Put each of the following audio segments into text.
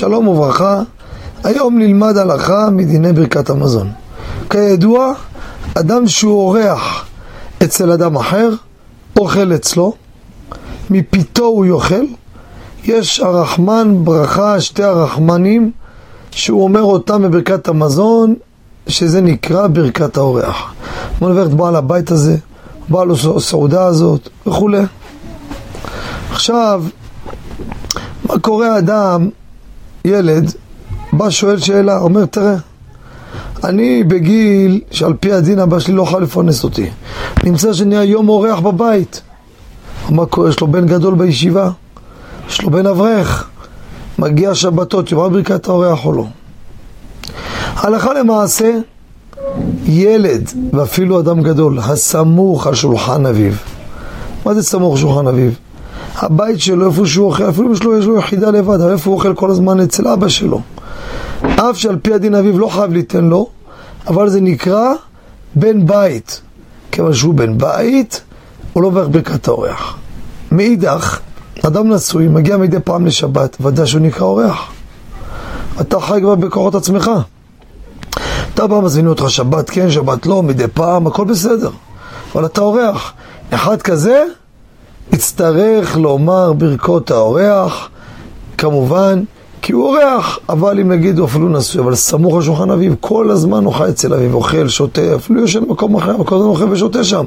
שלום וברכה, היום נלמד הלכה מדיני ברכת המזון. כידוע, אדם שהוא אורח אצל אדם אחר, אוכל אצלו, מפיתו הוא יאכל, יש הרחמן ברכה, שתי הרחמנים, שהוא אומר אותם בברכת המזון, שזה נקרא ברכת האורח. נברך את בעל הבית הזה, בעל הסעודה הזאת וכולי. עכשיו, מה קורה אדם, ילד, בא שואל שאלה, אומר תראה, אני בגיל שעל פי הדין אבא שלי לא יכול לפרנס אותי. נמצא שנהיה יום אורח בבית. מה קורה? יש לו בן גדול בישיבה, יש לו בן אברך, מגיע שבתות, יאמר ברכת האורח או לא. הלכה למעשה, ילד, ואפילו אדם גדול, הסמוך על שולחן אביו. מה זה סמוך שולחן אביו? הבית שלו, איפה שהוא אוכל, אפילו אם יש לו, יחידה לבד, אבל איפה הוא אוכל כל הזמן אצל אבא שלו. אף שעל פי הדין אביו לא חייב ליתן לו, אבל זה נקרא בן בית. כיוון שהוא בן בית, הוא לא מברך ברכת האורח. מאידך, אדם נשוי, מגיע מדי פעם לשבת, ודאי שהוא נקרא אורח. אתה חי כבר בכוחות עצמך. אתה בא, מזמינים אותך שבת כן, שבת לא, מדי פעם, הכל בסדר. אבל אתה אורח. אחד כזה, יצטרך לומר ברכות האורח, כמובן, כי הוא אורח, אבל אם נגיד הוא אפילו נשוי, אבל סמוך על שולחן אביו, כל הזמן הוא חי אצל אביו, אוכל, שותה, אפילו יושב במקום אחר, אבל כל הזמן אוכל ושותה שם.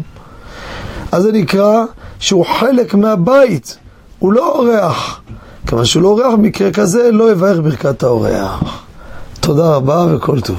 אז זה נקרא שהוא חלק מהבית, הוא לא אורח. כיוון שהוא לא אורח, במקרה כזה לא יברך ברכת האורח. תודה רבה וכל טוב.